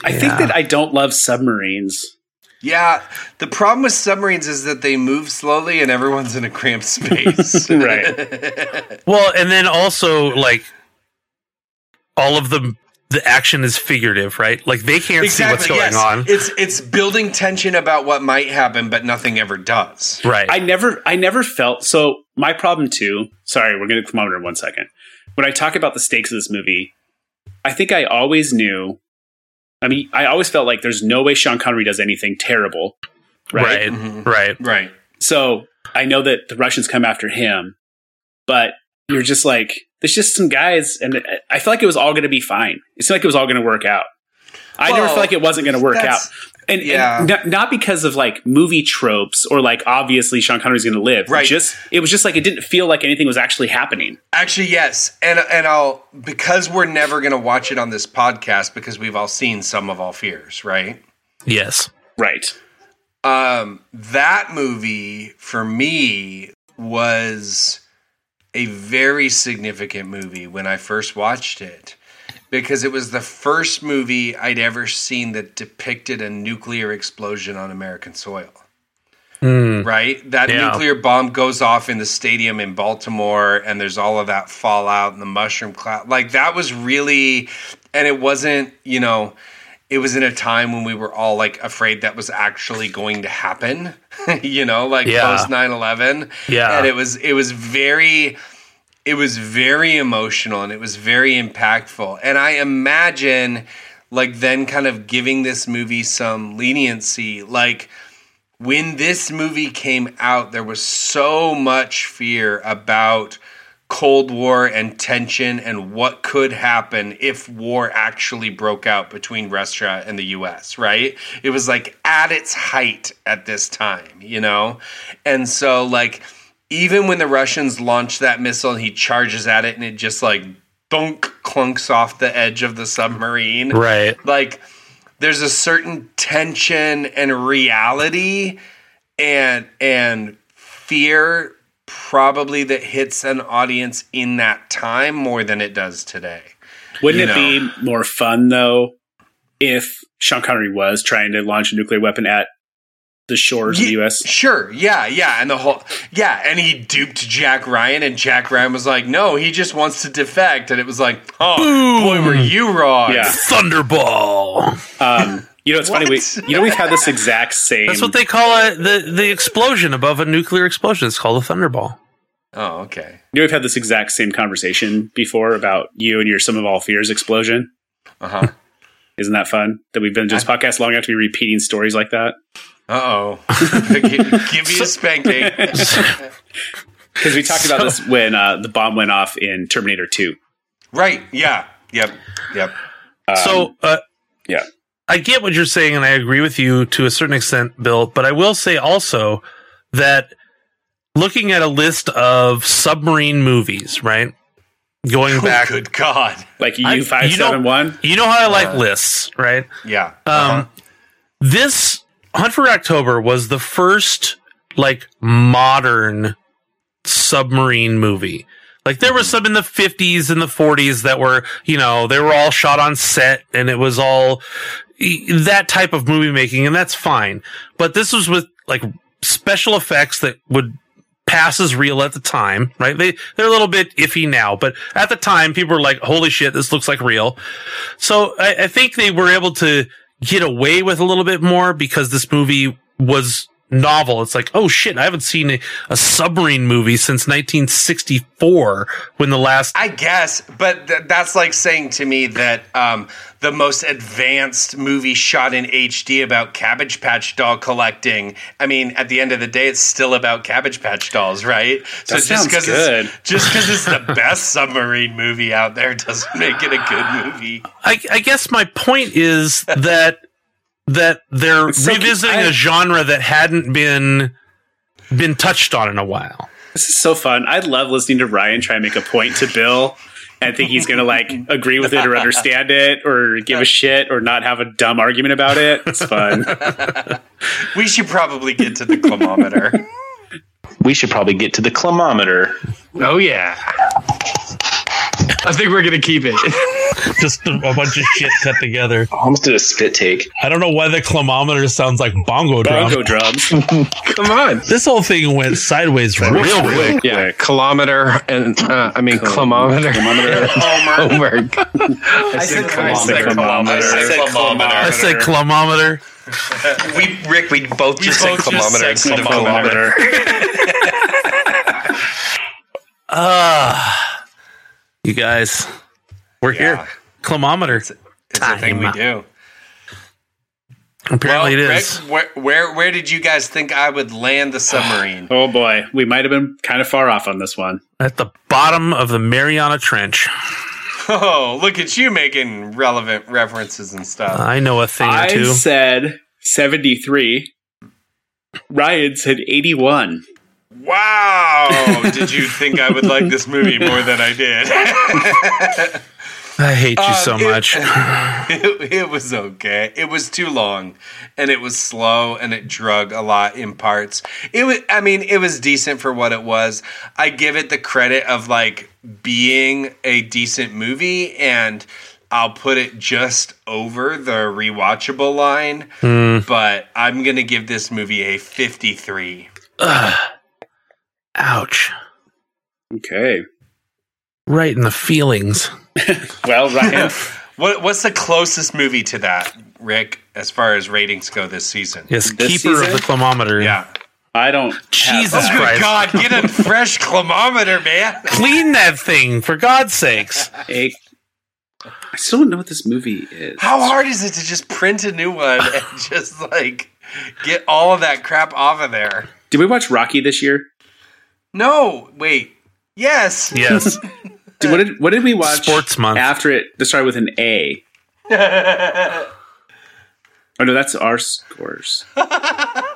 I think that I don't love submarines. Yeah, the problem with submarines is that they move slowly and everyone's in a cramped space. Right. well, and then also like all of the the action is figurative, right? Like they can't see what's going yes. on. It's it's building tension about what might happen, but nothing ever does. Right. I never I never felt so my problem too. Sorry, we're gonna come over in one second. When I talk about the stakes of this movie, I think I always knew I mean, I always felt like there's no way Sean Connery does anything terrible. Right. right. Mhm. Right. Right. So I know that the Russians come after him, but you're just like, there's just some guys, and I feel like it was all going to be fine. It seemed like it was all going to work out. I never felt like it wasn't going to work out. And, yeah. and not, not because of like movie tropes or like obviously Sean Connery's going to live. Right. Just it was just like it didn't feel like anything was actually happening. Actually, yes, and and I'll because we're never going to watch it on this podcast because we've all seen Sum of All Fears, right? Yes. Right. Um, that movie for me was a very significant movie when I first watched it because it was the first movie I'd ever seen that depicted a nuclear explosion on American soil. Mm. Right? That Yeah. nuclear bomb goes off in the stadium in Baltimore, and there's all of that fallout and the mushroom cloud. Like, that was really, and it wasn't, you know, it was in a time when we were all like afraid that was actually going to happen, you know, like Yeah. post 9/11. Yeah. And it was it was very it was very emotional and it was very impactful. And I imagine like then kind of giving this movie some leniency like when this movie came out, there was so much fear about Cold War and tension and what could happen if war actually broke out between Russia and the US, right? It was like at its height at this time, you know? And so, like, even when the Russians launch that missile and he charges at it and it just like thunk clunks off the edge of the submarine Right. like there's a certain tension and reality and and fear probably that hits an audience in that time more than it does today. Wouldn't You it be more fun though if Sean Connery was trying to launch a nuclear weapon at the shores of the U.S.? Sure, yeah, yeah, and the whole yeah, and he duped Jack Ryan, and Jack Ryan was like, "No, he just wants to defect," and it was like, "Oh, boy, were you wrong!" Yeah. Thunderball. Um, you know, it's funny. We, you know, we've had this exact same. That's what they call it. The the explosion above a nuclear explosion. It's called a thunderball. Oh, okay. you know, we've had this exact same conversation before about you and your Sum of All Fears" explosion. Uh huh. Isn't that fun? That we've been doing this podcast long enough to be repeating stories like that. Uh oh. Give me a spanking. Because we talked about this when uh, the bomb went off in Terminator Two. right? Yeah. Yep. Yep. Um, so uh, yeah. I get what you're saying, and I agree with you to a certain extent, Bill. But I will say also that looking at a list of submarine movies, right? Going back, Oh, Good God. like I- U five seven one. you know how I like lists, right? Yeah. Um, Uh-huh. this Hunt for October was the first like modern submarine movie. Like there was some in the 50s and the 40s that were, you know, they were all shot on set and it was all that type of movie making and that's fine. But this was with like special effects that would pass as real at the time, right? They they're a little bit iffy now, but at the time people were like, "Holy shit, this looks like real." So I, I think they were able to get away with a little bit more because this movie was novel. It's like, oh shit, I haven't seen a, a submarine movie since 1964 when the last. I guess, but th- that's like saying to me that um, the most advanced movie shot in HD about Cabbage Patch doll collecting. I mean, at the end of the day, it's still about Cabbage Patch dolls, right? That sounds good. it's just because it's the best submarine movie out there doesn't make it a good movie. I, I guess my point is that that they're so cute. revisiting I- a genre that hadn't been been touched on in a while. This is so fun. I love listening to Ryan try and make a point to Bill and think he's going to like agree with it or understand it or give a shit or not have a dumb argument about it. It's fun. We should probably get to the climometer. We should probably get to the climometer. Oh yeah. I think we're gonna keep it. Just a, a bunch of shit cut together. I almost did a spit take. I don't know why the climometer sounds like bongo drum. Bongo drums. Come on. This whole thing went sideways real quick. Yeah, kilometer and uh, I mean climometer. oh my god. I said I said climometer. I said climometer. I said climometer. We, Rick, we both just said both just climometer instead of kilometer. Ah, you guys, we're Yeah. here. Climometer. It's a thing we do. Apparently well, it Rick, where, where where did you guys think I would land the submarine? Oh boy, we might have been kind of far off on this one. At the bottom of the Mariana Trench. Oh, look at you making relevant references and stuff. I know a thing or I two. said 73. Ryan said 81. Wow! did you think I would like this movie more than I did? I hate you Um, so it- much. it, it was okay. It was too long, and it was slow, and it drug a lot in parts. It was. I mean, it was decent for what it was. I give it the credit of like being a decent movie, and I'll put it just over the rewatchable line. But I'm gonna give this movie a 53. Ouch. Okay. Right in the feelings. Well, Ryan, What what's the closest movie to that, Rick, as far as ratings go this season? Yes, This keeper of the climometer. Yeah. I don't. Jesus that. Oh, good Christ. God, get a fresh climometer, man. Clean that thing, for God's sakes. A- I still don't know what this movie is. How hard is it to just print a new one and just like get all of that crap off of there? Did we watch Rocky this year? No, wait. Yes. Yes. Did, what did what did we watch? Sports month. after it. That started with an A. Oh no, that's our scores.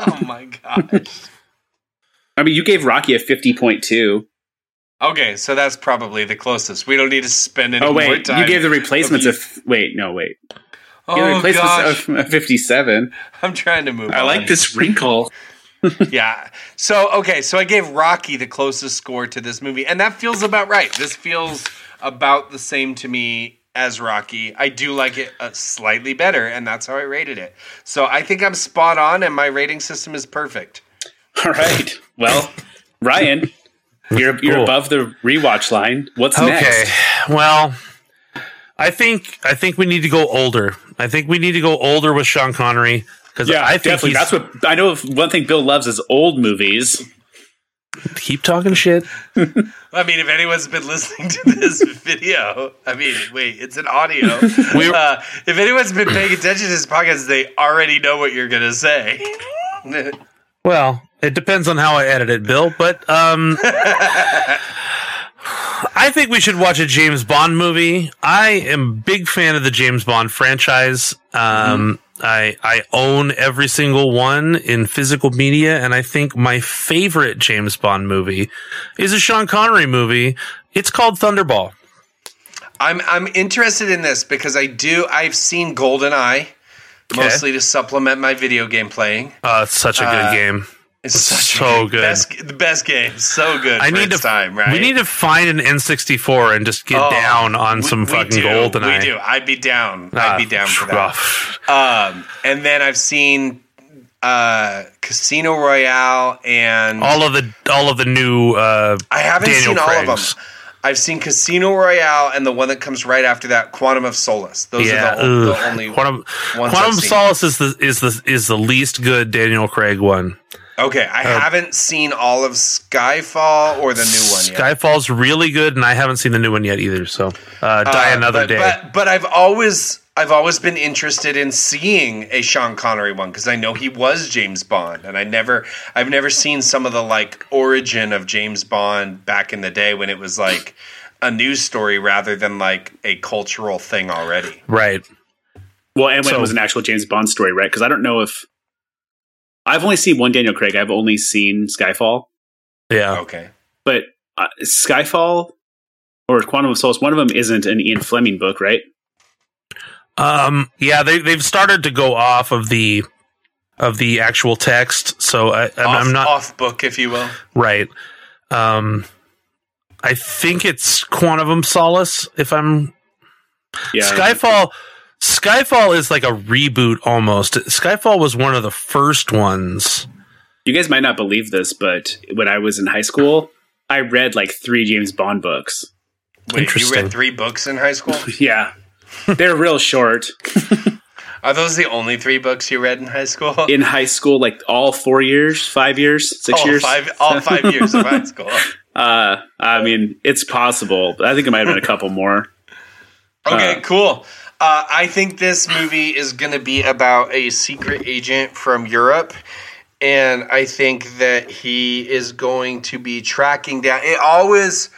Oh my gosh. I mean, you gave Rocky a fifty point two. Okay, so that's probably the closest. We don't need to spend any Oh more wait, time. you gave the replacements of of wait, no wait. You gave the Oh replacements gosh, of fifty seven. I'm trying to move. I on. like this wrinkle. Yeah. So okay, so I gave Rocky the closest score to this movie, and that feels about right. This feels about the same to me as Rocky. I do like it uh, slightly better, and that's how I rated it. So I think I'm spot on, and my rating system is perfect. All right. Well, Ryan, you're you're Cool. above the rewatch line. What's Okay. next? Okay. Well, I think I think we need to go older. I think we need to go older with Sean Connery because Yeah, I think definitely. That's what I know. One thing Bill loves is old movies. keep talking shit. I mean, if anyone's been listening to this video, I mean, wait, it's an audio. We- uh, if anyone's been paying attention to this podcast, they already know what you're gonna say. Well, it depends on how I edit it, Bill. But um, I think we should watch a James Bond movie. I am a big fan of the James Bond franchise. Um, I I own every single one in physical media, and I think my favorite James Bond movie is a Sean Connery movie. It's called Thunderball. I'm I'm interested in this because I do I've seen GoldenEye mostly to supplement my video game playing. Uh, it's such a good Uh, game. It's such So a good. best, the best game, so good. I need to time, right? We need to find an N64 and just get Oh, down on we- some we fucking do, golden We do. I'd be down. I'd be down for that. Um, and then I've seen uh, Casino Royale, and All of the all of the new uh, I haven't Daniel seen all of them. I've seen Casino Royale, and the one that comes right after that, Quantum of Solace. Those yeah, are the, the only Quantum, ones Quantum seen. Solace is the is the is the least good Daniel Craig one. Okay, I haven't seen all of Skyfall or the new one yet. Skyfall's really good, and I haven't seen the new one yet either. So, uh, die Uh, another but, day. But but I've always I've always been interested in seeing a Sean Connery one because I know he was James Bond, and I never I've never seen some of the like origin of James Bond back in the day when it was like a news story rather than like a cultural thing already. right. Well, and when So- it was an actual James Bond story, right? Because I don't know if I've only seen one Daniel Craig. I've only seen Skyfall, Yeah. Okay. but uh, Skyfall or Quantum of Solace, one of them isn't an Ian Fleming book, right? Um. Yeah. They they've started to go off of the of the actual text. So I, I'm, off, I'm not off book, if you will. right. Um. I think it's Quantum of Solace. If I'm Yeah. Skyfall Skyfall is like a reboot almost. Skyfall was one of the first ones. You guys might not believe this, but when I was in high school, I read like three James Bond books. Wait, you read three books in high school? Yeah. They're real short. Are those the only three books you read in high school? In high school, like all four years, five years, six all years. five, all five years of high school. Uh, I mean, it's possible. I think it might have been a couple more. Okay, Uh, cool. Uh, I think this movie is going to be about a secret agent from Europe. And I think that he is going to be tracking down. It always,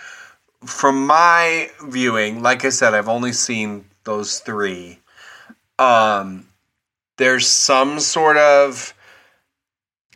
from my viewing, like I said, I've only seen those three. Um, there's some sort of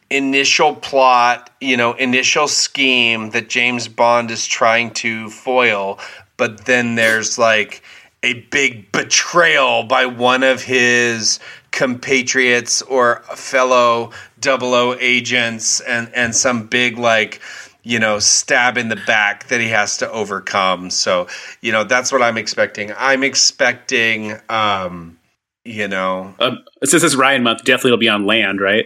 initial plot, you know, initial scheme that James Bond is trying to foil, but then there's like a big betrayal by one of his compatriots or fellow 00 agents and and some big like you know stab in the back that he has to overcome so you know that's what i'm expecting i'm expecting um you know Um, since it's Ryan month, definitely it'll be on land, right?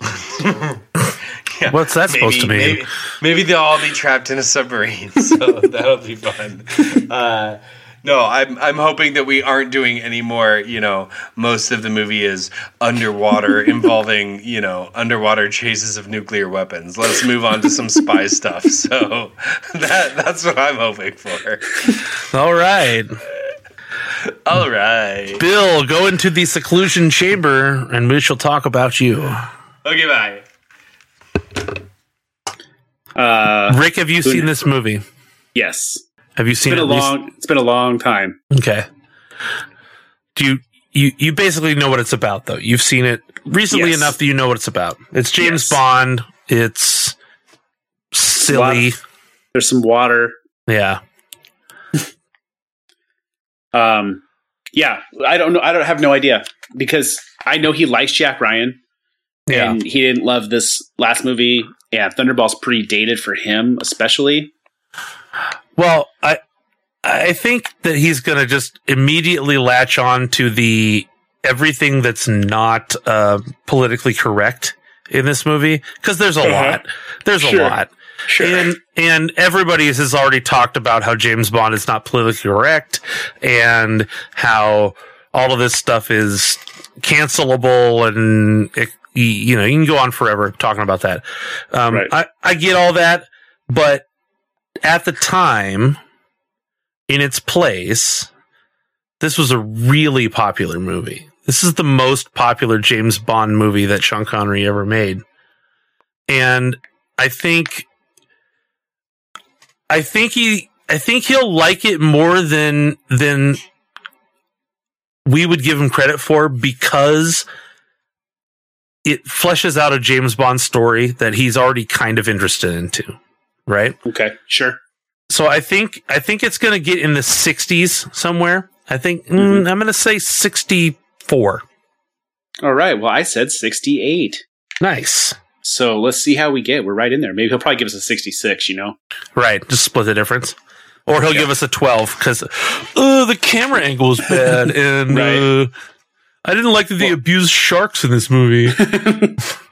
yeah, What's that supposed to mean? Maybe, maybe they'll all be trapped in a submarine, so that'll be fun. Uh, No, I'm I'm hoping that we aren't doing any more. You know, most of the movie is underwater, involving you know underwater chases of nuclear weapons. Let's move on to some spy stuff. So that that's what I'm hoping for. All right. All right. Bill, go into the seclusion chamber and we shall talk about you. Okay, bye. Uh, Rick, have you seen this movie? yes, Have you it's seen been it a least- long. It's been a long time. Okay. Do you you you basically know what it's about though? You've seen it recently Yes. enough that you know what it's about. It's James Yes. Bond. It's silly. Lot- There's some water. Yeah. Um, yeah, I don't know. I don't have no idea because I know he likes Jack Ryan, Yeah. and he didn't love this last movie. Yeah, Thunderball's pretty dated for him, especially. Well, I I think that he's going to just immediately latch on to the everything that's not uh, politically correct in this movie because there's a Uh-huh. lot. There's Sure. a lot. Sure. And and everybody has already talked about how James Bond is not politically correct and how all of this stuff is cancelable and it, you- know you can go on forever talking about that. Um, Right. I I get all that, but at the time, in its place, this was a really popular movie. This is the most popular James Bond movie that Sean Connery ever made. And I think I think he I think he'll like it more than than we would give him credit for because it fleshes out a James Bond story that he's already kind of interested into, right? Okay, sure. So I think I think it's going to get in the 60s somewhere. I think mm, Mhm. I'm going to say 64. All right. Well, I said 68. Nice. So let's see how we get. We're right in there. Maybe he'll probably give us a 66, you know? Right, just split the difference. Or he'll Yeah. give us a 12 cuz uh, the camera angle is bad and Right. uh, I didn't like that they Well- abused sharks in this movie.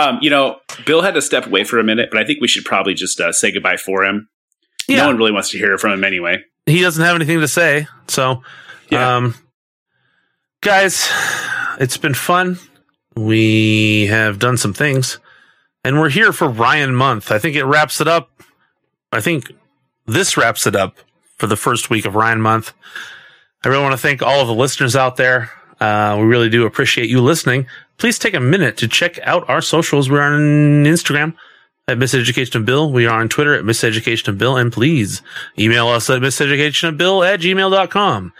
um, you know, Bill had to step away for a minute, but I think we should probably just uh, say goodbye for him. Yeah. No one really wants to hear from him anyway. he doesn't have anything to say. So, Yeah. um, guys, it's been fun. We have done some things, and we're here for Ryan Month. I think it wraps it up. I think this wraps it up for the first week of Ryan Month. I really want to thank all of the listeners out there. Uh, we really do appreciate you listening. Please take a minute to check out our socials. We're on Instagram at Miseducation Bill. We are on Twitter at Miseducation Bill. And please email us at miseducationofbill at gmail.com.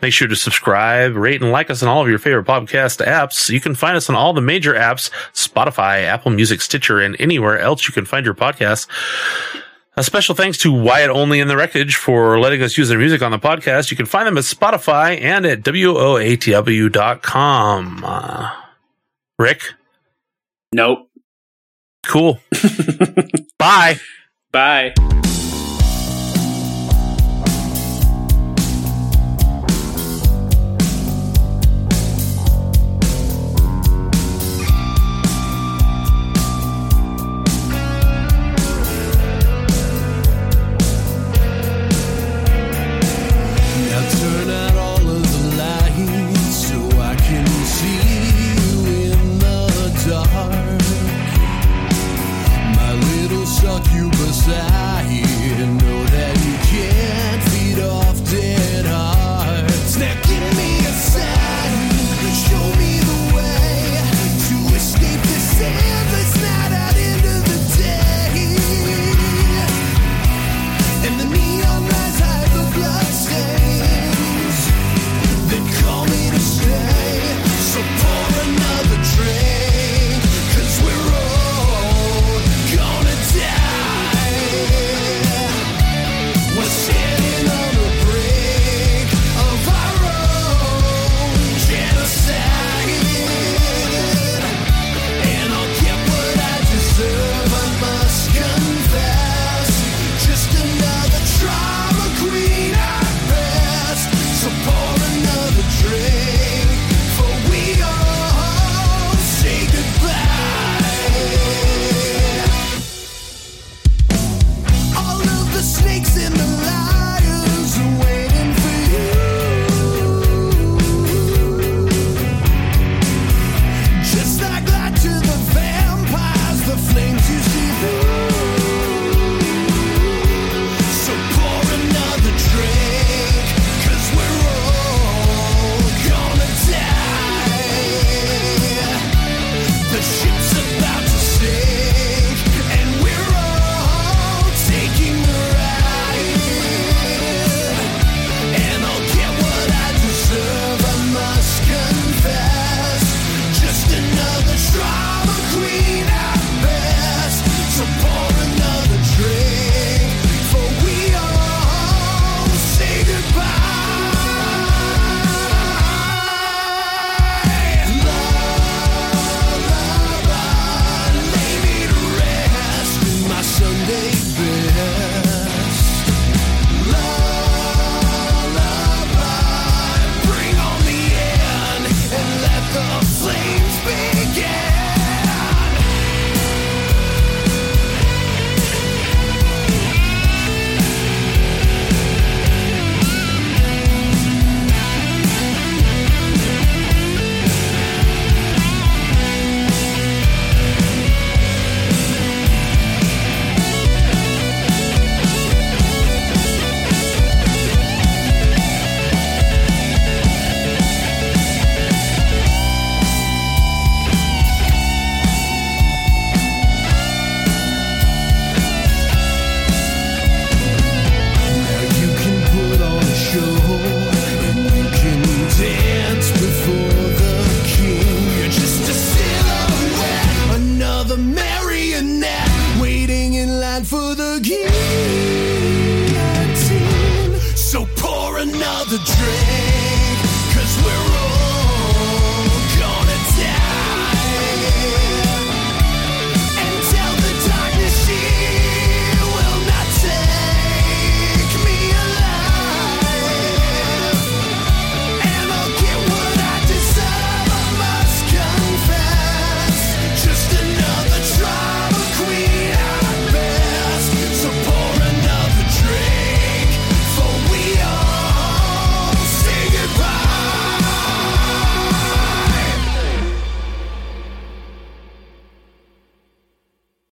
Make sure to subscribe, rate, and like us on all of your favorite podcast apps. You can find us on all the major apps, Spotify, Apple Music, Stitcher, and anywhere else you can find your podcasts. A special thanks to Wyatt Olney in the Wreckage for letting us use their music on the podcast. You can find them at Spotify and at WOATW.com. Uh, Rick, Nope. cool. Bye. Bye.